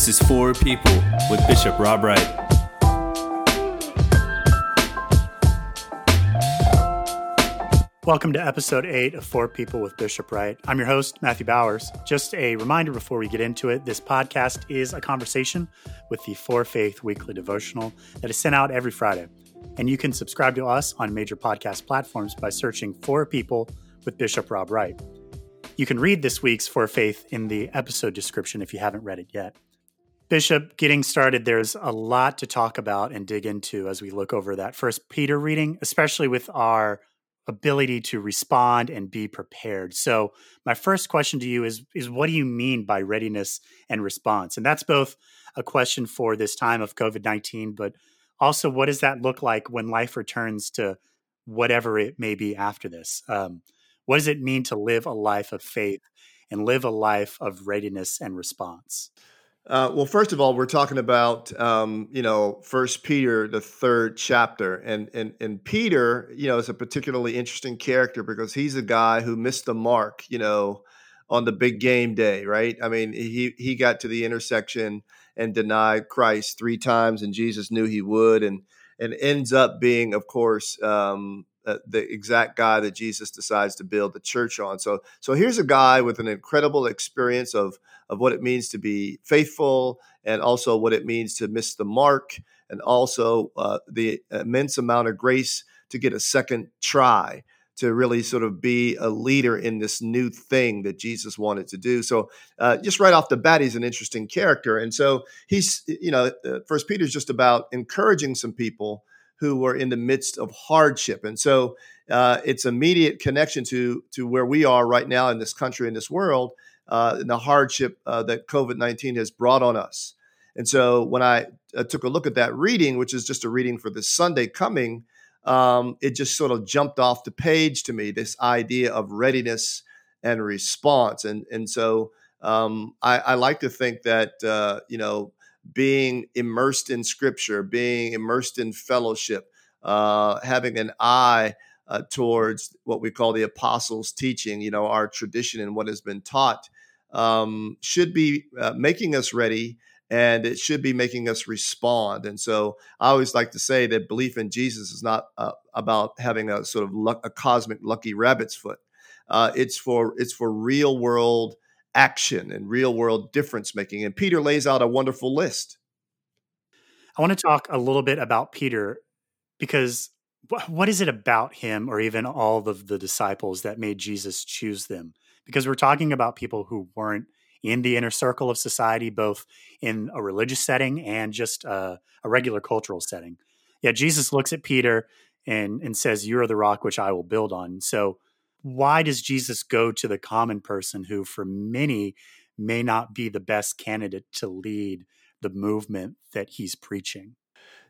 This is For People with Bishop Rob Wright. Welcome to episode eight of For People with Bishop Wright. I'm your host, Matthew Bowers. Just a reminder before we get into it this podcast is a conversation with the For Faith weekly devotional that is sent out every Friday. And you can subscribe to us on major podcast platforms by searching For People with Bishop Rob Wright. You can read this week's For Faith in the episode description if you haven't read it yet. Bishop, getting started, there's a lot to talk about and dig into as we look over that first Peter reading, especially with our ability to respond and be prepared. So, my first question to you is is what do you mean by readiness and response? And that's both a question for this time of COVID-19, but also what does that look like when life returns to whatever it may be after this? Um, what does it mean to live a life of faith and live a life of readiness and response? Uh, well, first of all, we're talking about um, you know First Peter, the third chapter, and and and Peter, you know, is a particularly interesting character because he's a guy who missed the mark, you know, on the big game day, right? I mean, he he got to the intersection and denied Christ three times, and Jesus knew he would, and and ends up being, of course, um, uh, the exact guy that Jesus decides to build the church on. So, so here's a guy with an incredible experience of of what it means to be faithful, and also what it means to miss the mark, and also uh, the immense amount of grace to get a second try to really sort of be a leader in this new thing that Jesus wanted to do. So, uh, just right off the bat, he's an interesting character, and so he's you know, uh, First Peter is just about encouraging some people who are in the midst of hardship. And so uh, it's immediate connection to, to where we are right now in this country, in this world, uh, and the hardship uh, that COVID 19 has brought on us. And so when I uh, took a look at that reading, which is just a reading for this Sunday coming, um, it just sort of jumped off the page to me this idea of readiness and response. And, and so um, I, I, like to think that, uh, you know, being immersed in scripture, being immersed in fellowship, uh, having an eye uh, towards what we call the apostles' teaching, you know, our tradition and what has been taught, um, should be uh, making us ready and it should be making us respond. And so I always like to say that belief in Jesus is not uh, about having a sort of luck, a cosmic lucky rabbit's foot. Uh, it's for it's for real world action and real world difference making. And Peter lays out a wonderful list. I want to talk a little bit about Peter because what is it about him or even all of the disciples that made Jesus choose them? Because we're talking about people who weren't in the inner circle of society, both in a religious setting and just a, a regular cultural setting. Yet Jesus looks at Peter and, and says, You are the rock which I will build on. So, why does Jesus go to the common person who, for many, may not be the best candidate to lead the movement that he's preaching?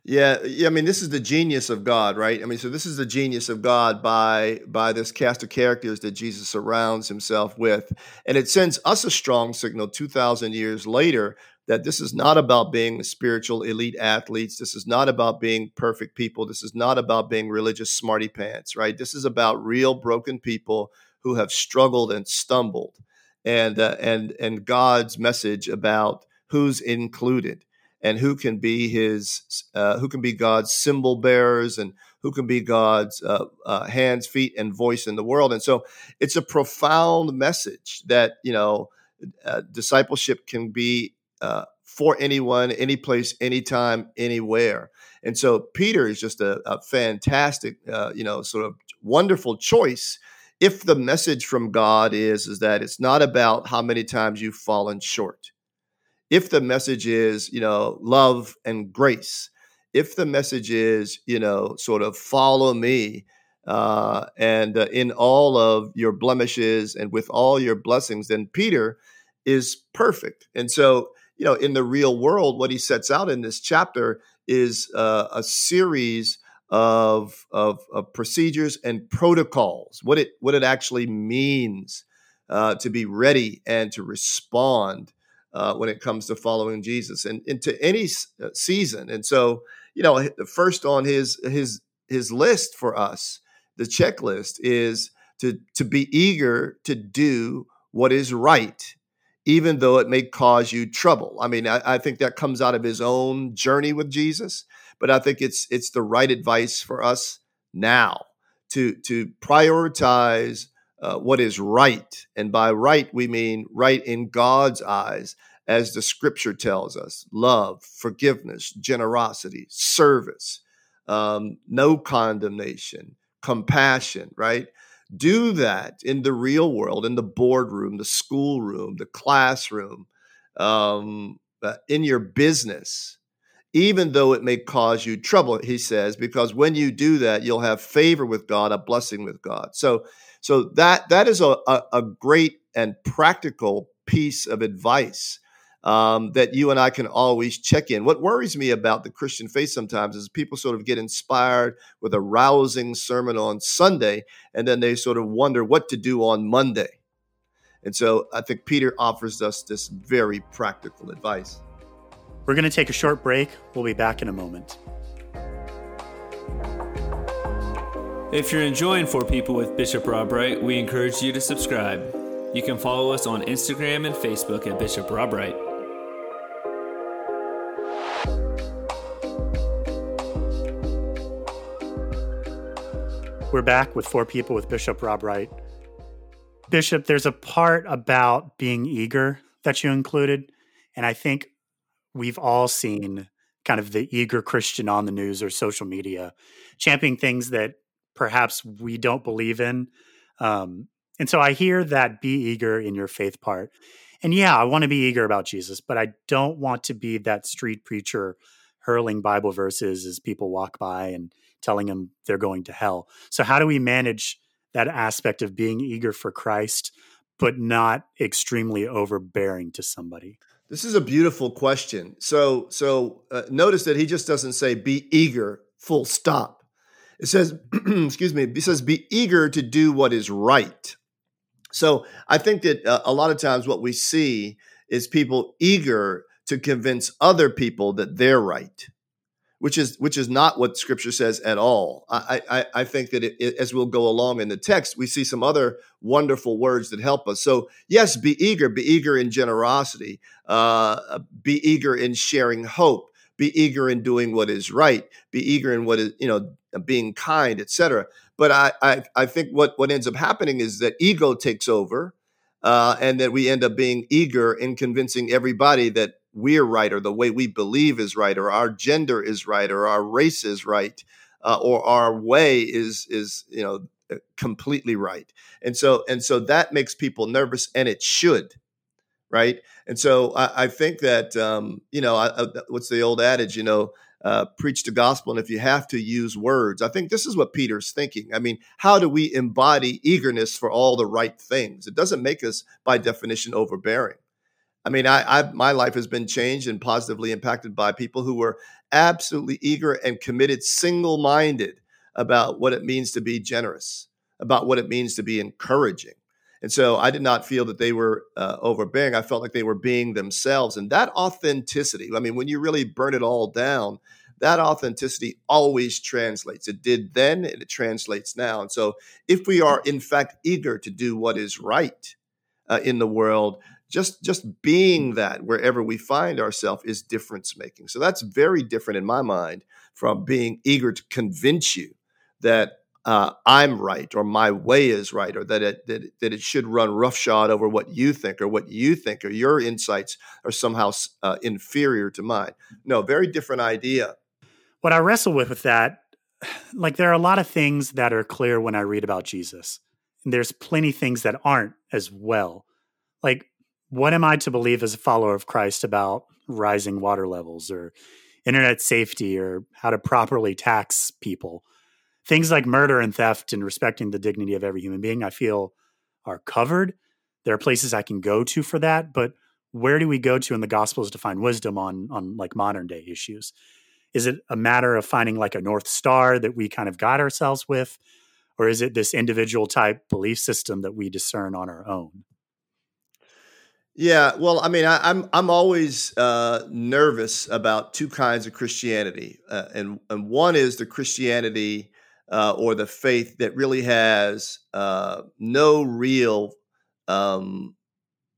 Yeah, yeah. I mean, this is the genius of God, right? I mean, so this is the genius of God by by this cast of characters that Jesus surrounds himself with, and it sends us a strong signal two thousand years later that this is not about being spiritual elite athletes. This is not about being perfect people. This is not about being religious smarty pants, right? This is about real broken people who have struggled and stumbled, and uh, and and God's message about who's included and who can be his uh, who can be God's symbol bearers and who can be God's uh, uh, hands, feet, and voice in the world. And so it's a profound message that you know uh, discipleship can be uh, for anyone, any place, anytime, anywhere. And so Peter is just a, a fantastic, uh, you know, sort of wonderful choice. If the message from God is is that it's not about how many times you've fallen short. If the message is, you know, love and grace. If the message is, you know, sort of follow me, uh, and uh, in all of your blemishes and with all your blessings, then Peter is perfect. And so you know, in the real world, what he sets out in this chapter is uh, a series of, of, of procedures and protocols. What it what it actually means uh, to be ready and to respond uh, when it comes to following Jesus and into any uh, season. And so, you know, first on his his his list for us, the checklist is to to be eager to do what is right even though it may cause you trouble. I mean, I, I, think that comes out of his own journey with Jesus, but I think it's it's the right advice for us now to to prioritize uh, what is right, and by right we mean right in God's eyes, as the Scripture tells us: love, forgiveness, generosity, service, um, no condemnation, compassion. Right do that in the real world, in the boardroom, the schoolroom, the classroom, um, uh, in your business, even though it may cause you trouble, he says, because when you do that, you'll have favor with God, a blessing with God. So, so that that is a, a, a great and practical piece of advice um, that you and I can always check in. What worries me about the Christian faith sometimes is people sort of get inspired with a rousing sermon on Sunday, and then they sort of wonder what to do on Monday. And so I think Peter offers us this very practical advice. We're going to take a short break. We'll be back in a moment. If you're enjoying For People with Bishop Rob Wright, we encourage you to subscribe. You can follow us on Instagram and Facebook at Bishop Rob Wright. We're back with For People with Bishop Rob Wright. Bishop, there's a part about being eager that you included. And I think we've all seen kind of the eager Christian on the news or social media championing things that perhaps we don't believe in. Um, and so I hear that be eager in your faith part. And yeah, I want to be eager about Jesus, but I don't want to be that street preacher hurling Bible verses as people walk by and telling them they're going to hell. So, how do we manage that aspect of being eager for Christ, but not extremely overbearing to somebody? This is a beautiful question. So, so uh, notice that he just doesn't say be eager, full stop. It says, excuse me, it says be eager to do what is right. So, I think that uh, a lot of times what we see is people eager to convince other people that they're right which is which is not what Scripture says at all. I I, I think that it, it, as we'll go along in the text, we see some other wonderful words that help us. So yes, be eager, be eager in generosity, uh, be eager in sharing hope, be eager in doing what is right, be eager in what is you know being kind, etc. But I, I I think what what ends up happening is that ego takes over. Uh, and that we end up being eager in convincing everybody that we're right or the way we believe is right or our gender is right or our race is right uh, or our way is is you know uh, completely right. And so and so that makes people nervous and it should right? And so i, I think that um, you know I, I, what's the old adage you know uh, preach the gospel and if you have to use words i think this is what peter's thinking. I mean how do we embody eagerness for all the right things? It doesn't make us by definition overbearing I mean, I, I, my life has been changed and positively impacted by people who were absolutely eager and committed, single minded about what it means to be generous, about what it means to be encouraging. And so I did not feel that they were uh, overbearing. I felt like they were being themselves. And that authenticity, I mean, when you really burn it all down, that authenticity always translates. It did then and it translates now. And so if we are, in fact, eager to do what is right uh, in the world, just just being that wherever we find ourselves is difference making. So that's very different in my mind from being eager to convince you that uh, I'm right or my way is right or that it, that, that it should run roughshod over what you think or what you think or your insights are somehow uh, inferior to mine. No, very different idea. What I wrestle with with that, like there are a lot of things that are clear when I read about Jesus. And there's plenty things that aren't as well. Like what am I to believe as a follower of Christ about rising water levels or internet safety or how to properly tax people? Things like murder and theft and respecting the dignity of every human being, I feel are covered. There are places I can go to for that, but where do we go to in the gospels to find wisdom on on like modern day issues? Is it a matter of finding like a north star that we kind of guide ourselves with or is it this individual type belief system that we discern on our own? Yeah, well, I mean, I, am I'm, I'm always uh, nervous about two kinds of Christianity, uh, and and one is the Christianity uh, or the faith that really has uh, no real um,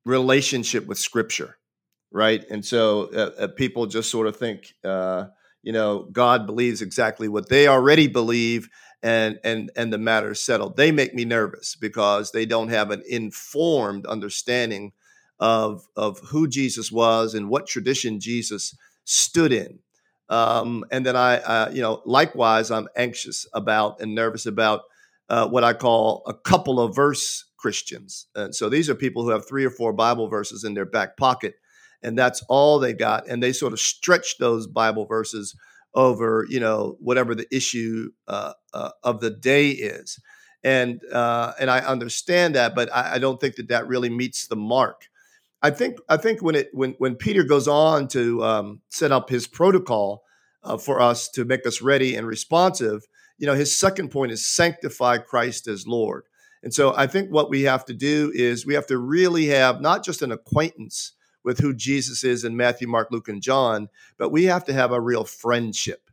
relationship with Scripture, right? And so uh, uh, people just sort of think, you know, God believes exactly what they already believe, and and and the matter is settled. They make me nervous because they don't have an informed understanding of of who Jesus was and what tradition Jesus stood in. Um, and then I, uh, you know, likewise, I'm anxious about and nervous about uh, what I call a couple of verse Christians. And so these are people who have three or four Bible verses in their back pocket, and that's all they got. And they sort of stretch those Bible verses over, you know, whatever the issue uh, uh, of the day is. And uh, and I understand that, but I, I don't think that that really meets the mark. I think I think when it when when Peter goes on to um, set up his protocol uh, for us to make us ready and responsive, you know, his second point is sanctify Christ as Lord. And so I think what we have to do is we have to really have not just an acquaintance with who Jesus is in Matthew, Mark, Luke, and John, but we have to have a real friendship.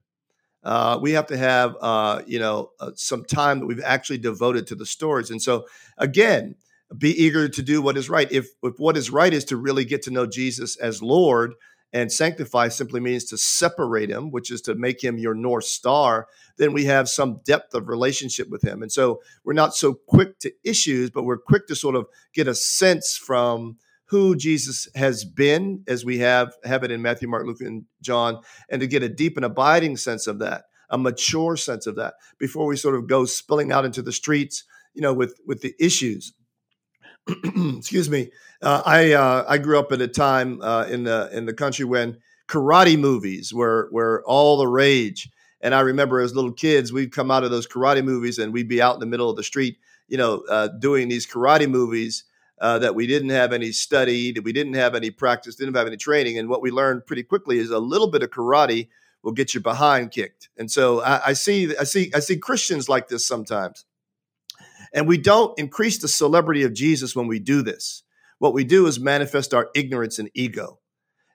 Uh, we have to have, uh, you know, uh, some time that we've actually devoted to the stories. And so, again, be eager to do what is right. If, if what is right is to really get to know Jesus as Lord, and sanctify simply means to separate him, which is to make him your North Star, then we have some depth of relationship with him. And so we're not so quick to issues, but we're quick to sort of get a sense from who Jesus has been, as we have have it in Matthew, Mark, Luke, and John, and to get a deep and abiding sense of that, a mature sense of that, before we sort of go spilling out into the streets, you know, with with the issues. excuse me. Uh, I uh, I grew up at a time uh, in the in the country when karate movies were were all the rage, and I remember as little kids we'd come out of those karate movies and we'd be out in the middle of the street, you know, uh, doing these karate movies uh, that we didn't have any study, that we didn't have any practice, didn't have any training, and what we learned pretty quickly is a little bit of karate will get you behind kicked, and so I, I see I see I see Christians like this sometimes and we don't increase the celebrity of Jesus when we do this. What we do is manifest our ignorance and ego.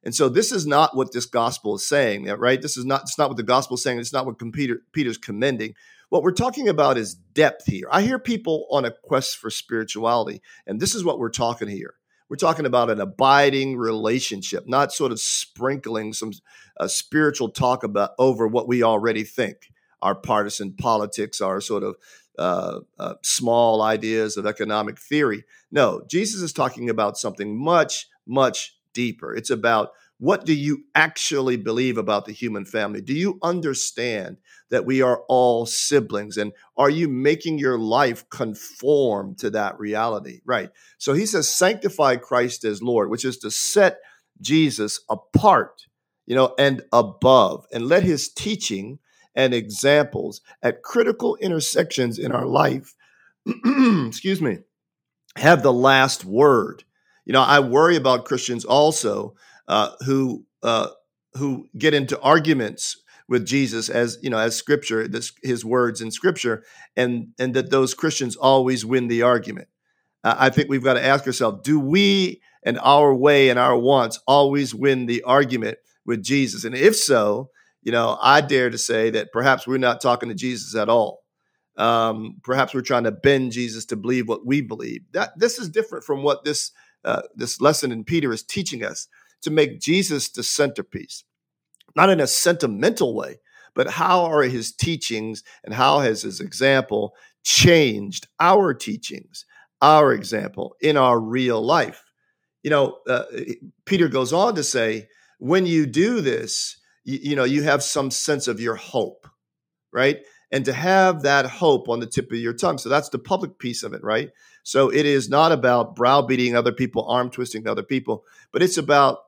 And so this is not what this gospel is saying, right? This is not, it's not what the gospel is saying. It's not what Peter, Peter's commending. What we're talking about is depth here. I hear people on a quest for spirituality, and this is what we're talking here. We're talking about an abiding relationship, not sort of sprinkling some uh, spiritual talk about over what we already think. Our partisan politics, our sort of uh, uh, small ideas of economic theory. No, Jesus is talking about something much, much deeper. It's about what do you actually believe about the human family? Do you understand that we are all siblings? And are you making your life conform to that reality? Right. So he says, sanctify Christ as Lord, which is to set Jesus apart, you know, and above, and let his teaching and examples at critical intersections in our life, excuse me, have the last word. You know, I worry about Christians also uh, who uh, who get into arguments with Jesus as you know as Scripture, this, His words in Scripture, and and that those Christians always win the argument. Uh, I think we've got to ask ourselves: Do we and our way and our wants always win the argument with Jesus? And if so, you know, I dare to say that perhaps we're not talking to Jesus at all. Um, perhaps we're trying to bend Jesus to believe what we believe. That this is different from what this uh, this lesson in Peter is teaching us to make Jesus the centerpiece, not in a sentimental way, but how are his teachings and how has his example changed our teachings, our example in our real life? You know, uh, Peter goes on to say, when you do this, you, you know, you have some sense of your hope, right? And to have that hope on the tip of your tongue. So that's the public piece of it, right? So it is not about browbeating other people, arm twisting other people, but it's about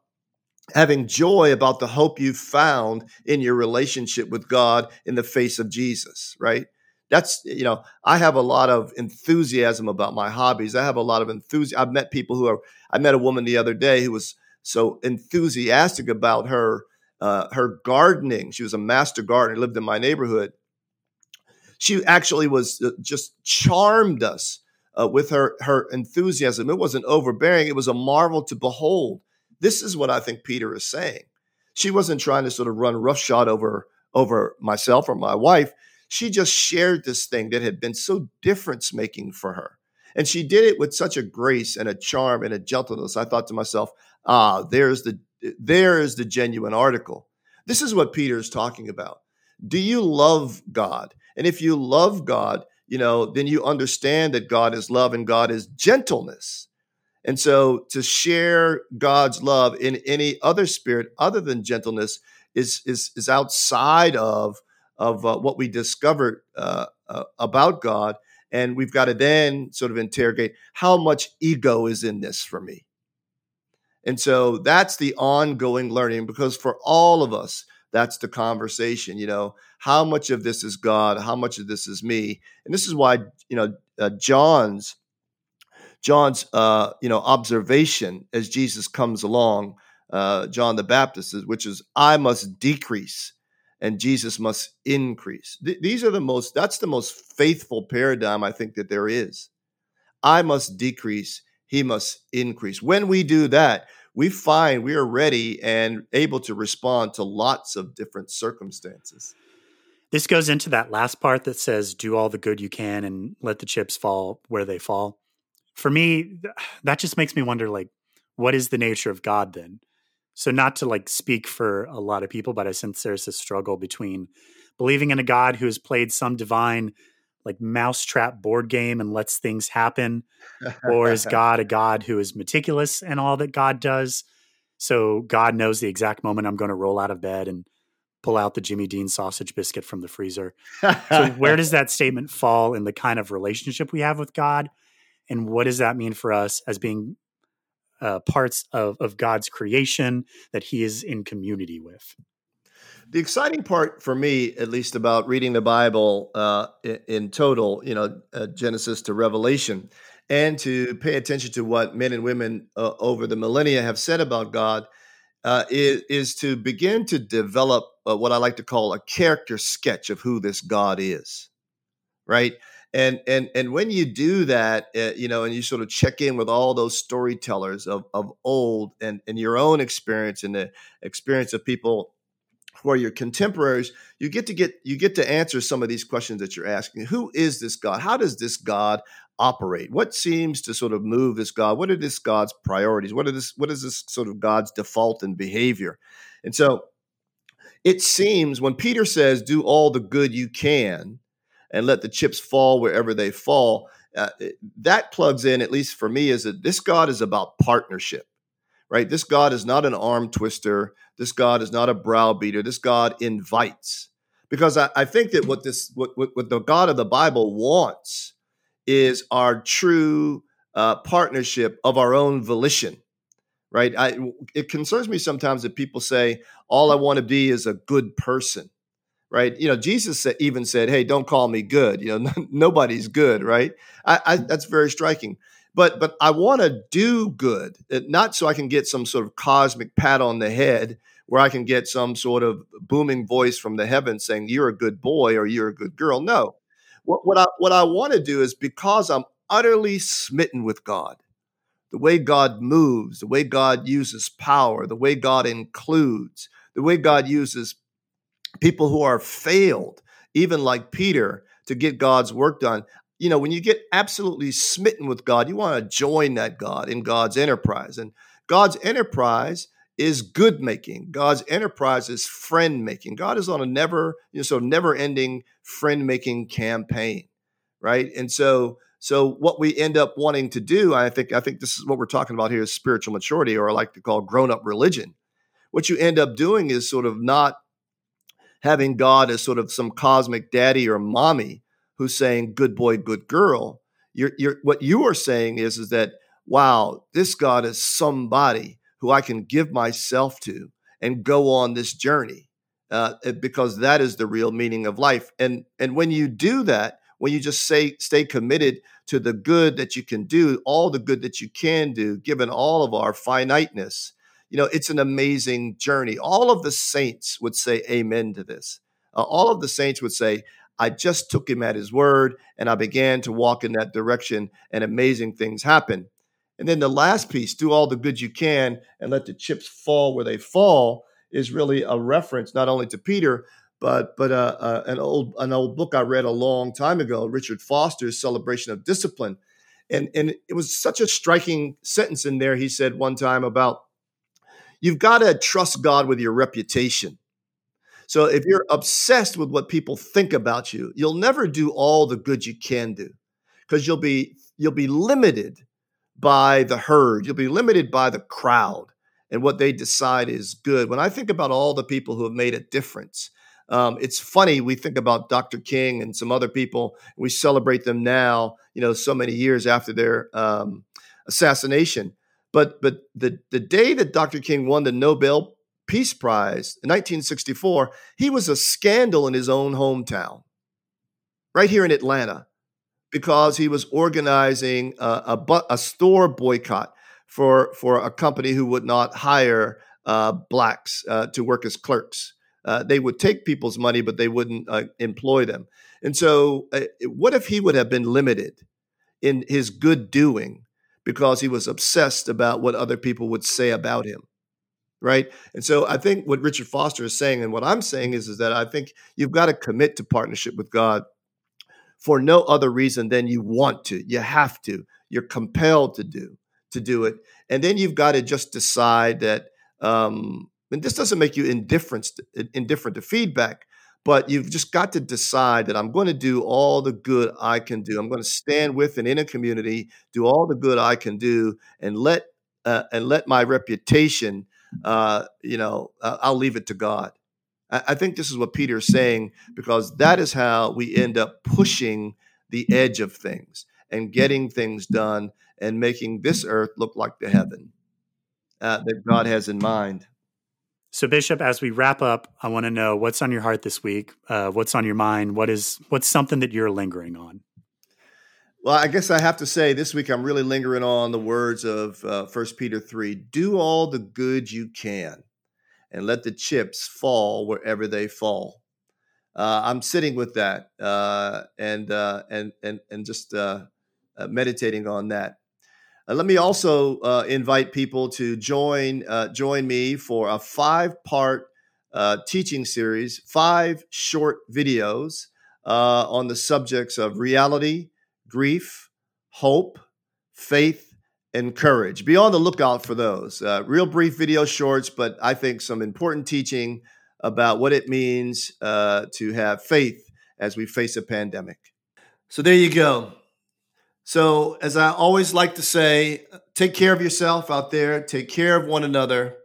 having joy about the hope you've found in your relationship with God in the face of Jesus, right? That's, you know, I have a lot of enthusiasm about my hobbies. I have a lot of enthusiasm. I've met people who are, I met a woman the other day who was so enthusiastic about her uh, her gardening. She was a master gardener, lived in my neighborhood. She actually was uh, just charmed us uh, with her her enthusiasm. It wasn't overbearing; it was a marvel to behold. This is what I think Peter is saying. She wasn't trying to sort of run roughshod over over myself or my wife. She just shared this thing that had been so difference making for her. And she did it with such a grace and a charm and a gentleness. I thought to myself, ah, there's the there is the genuine article. This is what Peter is talking about. Do you love God? And if you love God, you know, then you understand that God is love and God is gentleness. And so to share God's love in any other spirit other than gentleness is is is outside of of uh, what we discovered uh, uh, about God, and we've got to then sort of interrogate how much ego is in this for me. And so that's the ongoing learning because for all of us, that's the conversation. You know, how much of this is God? How much of this is me? And this is why you know uh, John's John's uh, you know observation as Jesus comes along, uh, John the Baptist, which is I must decrease and Jesus must increase. Th- these are the most, that's the most faithful paradigm I think that there is. I must decrease, he must increase. When we do that, we find we are ready and able to respond to lots of different circumstances. This goes into that last part that says, do all the good you can and let the chips fall where they fall. For me, that just makes me wonder like, what is the nature of God then? So not to like speak for a lot of people, but I sense there's a struggle between believing in a God who has played some divine like mousetrap board game and lets things happen, or is God a God who is meticulous in all that God does? So God knows the exact moment I'm going to roll out of bed and pull out the Jimmy Dean sausage biscuit from the freezer. so where does that statement fall in the kind of relationship we have with God? And what does that mean for us as being uh, parts of, of God's creation that he is in community with. The exciting part for me, at least about reading the Bible uh, in, total, you know, uh, Genesis to Revelation, and to pay attention to what men and women uh, over the millennia have said about God, uh, is, is, to begin to develop uh, what I like to call a character sketch of who this God is, right? and and and when you do that uh, you know and you sort of check in with all those storytellers of of old and and your own experience and the experience of people are your contemporaries you get to get you get to answer some of these questions that you're asking. Who is this god? How does this god operate? What seems to sort of move this god? What are this god's priorities? What are this what is this sort of god's default and behavior? And so it seems when peter says do all the good you can and let the chips fall wherever they fall. Uh, that plugs in, at least for me, is that this God is about partnership, right? This God is not an arm twister. This God is not a browbeater. This God invites. Because I, I think that what this, what, what, what, the God of the Bible wants is our true uh, partnership of our own volition, right? I, it concerns me sometimes that people say, all I want to be is a good person right? You know, Jesus even said, "Hey, don't call me good." You know, nobody's good, right? I, I, that's very striking. But but I want to do good, not so I can get some sort of cosmic pat on the head, where I can get some sort of booming voice from the heavens saying, "You're a good boy" or "You're a good girl." No, what, what I what I want to do is because I'm utterly smitten with God, the way God moves, the way God uses power, the way God includes, the way God uses people who are failed, even like Peter, to get God's work done. You know, when you get absolutely smitten with God, you want to join that God in God's enterprise. And God's enterprise is good making. God's enterprise is friend making. God is on a never, you know, so never ending friend making campaign, right? And so, so what we end up wanting to do, I think, I think this is what we're talking about here is spiritual maturity, or I like to call grown up religion. What you end up doing is sort of not having God as sort of some cosmic daddy or mommy who's saying good boy, good girl. You're, you're, what you are saying is, is that, wow, this God is somebody who I can give myself to and go on this journey uh, because that is the real meaning of life. And, and when you do that, when you just say, stay committed to the good that you can do, all the good that you can do, given all of our finiteness, you know, it's an amazing journey. All of the saints would say amen to this. Uh, all of the saints would say, I just took him at his word and I began to walk in that direction, and amazing things happen. And then the last piece, do all the good you can and let the chips fall where they fall, is really a reference not only to Peter, but but uh, uh, an old an old book I read a long time ago, Richard Foster's Celebration of Discipline, And, and it was such a striking sentence in there. He said one time about you've got to trust God with your reputation. So if you're obsessed with what people think about you, you'll never do all the good you can do because you'll be you'll be limited by the herd. You'll be limited by the crowd and what they decide is good. When I think about all the people who have made a difference, um, it's funny we think about Dr. King and some other people. we celebrate them now, you know, so many years after their um, assassination. But but the the day that Dr. King won the Nobel Peace Prize in 1964, he was a scandal in his own hometown, right here in Atlanta, because he was organizing a, a, a store boycott for for a company who would not hire uh, blacks uh, to work as clerks. Uh, they would take people's money, but they wouldn't uh, employ them. And so, uh, what if he would have been limited in his good doing because he was obsessed about what other people would say about him? Right. And so, I think what Richard Foster is saying, and what I'm saying is, is that I think you've got to commit to partnership with God for no other reason than you want to. You have to. You're compelled to do to do it. And then you've got to just decide that, um, and this doesn't make you indifferent, indifferent to feedback, but you've just got to decide that I'm going to do all the good I can do. I'm going to stand with and in a community, do all the good I can do, and let uh, and let my reputation, uh, you know, uh, I'll leave it to God. I, I think this is what Peter is saying because that is how we end up pushing the edge of things and getting things done and making this earth look like the heaven uh, that God has in mind. So, Bishop, as we wrap up, I want to know what's on your heart this week. Uh, what's on your mind? What is what's something that you're lingering on? Well, I guess I have to say this week I'm really lingering on the words of uh, First uh, Peter three: "Do all the good you can, and let the chips fall wherever they fall." Uh, I'm sitting with that uh, and uh, and and and just meditating on that. Uh, let me also uh, invite people to join uh, join me for a five part uh, teaching series, five short videos uh, on the subjects of reality, grief, hope, faith, and courage. Be on the lookout for those. Uh, real brief video shorts, but I think some important teaching about what it means to have faith as we face a pandemic. So there you go. So, as I always like to say, take care of yourself out there, take care of one another,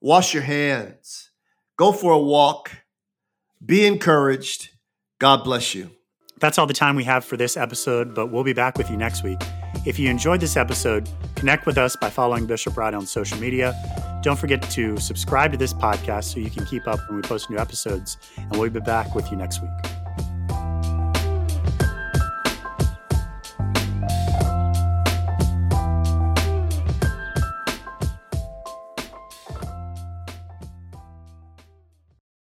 wash your hands, go for a walk, be encouraged. God bless you. That's all the time we have for this episode, but we'll be back with you next week. If you enjoyed this episode, connect with us by following Bishop Wright on social media. Don't forget to subscribe to this podcast so you can keep up when we post new episodes, and we'll be back with you next week.